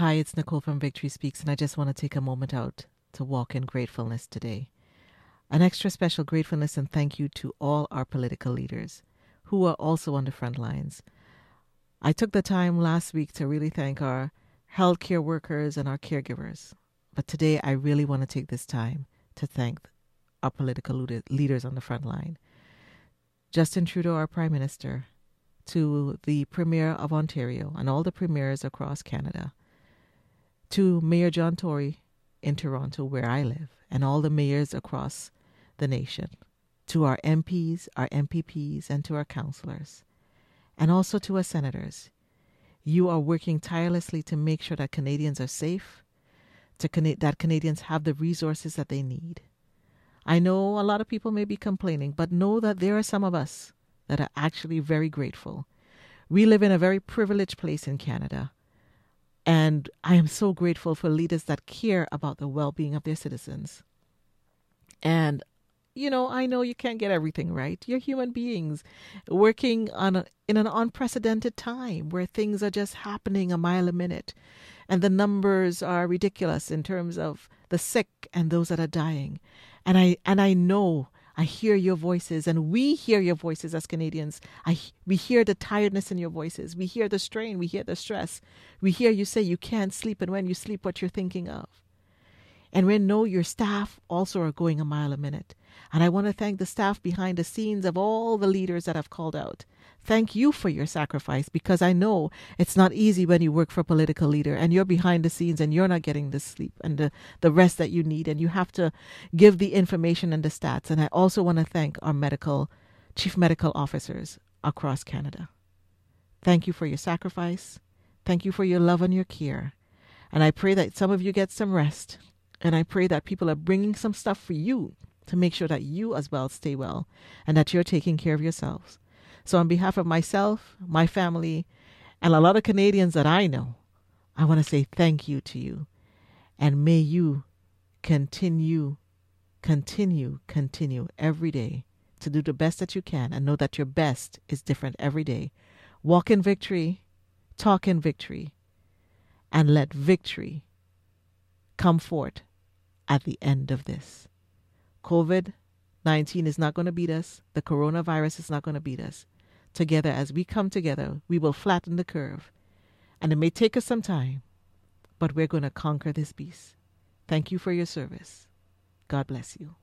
Hi, it's Nicole from Victory Speaks, and I just want to take a moment out to walk in gratefulness today. An extra special gratefulness and thank you to all our political leaders who are also on the front lines. I took the time last week to really thank our healthcare workers and our caregivers. But today I really want to take this time to thank our political leaders on the front line. Justin Trudeau, our Prime Minister, to the Premier of Ontario and all the premiers across Canada, to Mayor John Tory in Toronto, where I live, and all the mayors across the nation, to our MPs, our MPPs, and to our councillors, and also to our senators. You are working tirelessly to make sure that Canadians are safe, to that Canadians have the resources that they need. I know a lot of people may be complaining, but know that there are some of us that are actually very grateful. We live in a very privileged place in Canada and I am so grateful for leaders that care about the well being of their citizens. And, you know, I know you can't get everything right. You're human beings working on a, in an unprecedented time where things are just happening a mile a minute. And the numbers are ridiculous in terms of the sick and those that are dying. And I and I know I hear your voices, and we hear your voices as Canadians. I, we hear the tiredness in your voices. We hear the strain. We hear the stress. We hear you say you can't sleep, and when you sleep, what you're thinking of. And we know your staff also are going a mile a minute. And I want to thank the staff behind the scenes of all the leaders that have called out. Thank you for your sacrifice because I know it's not easy when you work for a political leader and you're behind the scenes and you're not getting the sleep and the, the rest that you need. And you have to give the information and the stats. And I also want to thank our medical, chief medical officers across Canada. Thank you for your sacrifice. Thank you for your love and your care. And I pray that some of you get some rest. And I pray that people are bringing some stuff for you to make sure that you as well stay well and that you're taking care of yourselves. So, on behalf of myself, my family, and a lot of Canadians that I know, I want to say thank you to you. And may you continue, continue, continue every day to do the best that you can and know that your best is different every day. Walk in victory, talk in victory, and let victory come forth at the end of this. COVID 19 is not going to beat us. The coronavirus is not going to beat us. Together, as we come together, we will flatten the curve. And it may take us some time, but we're going to conquer this beast. Thank you for your service. God bless you.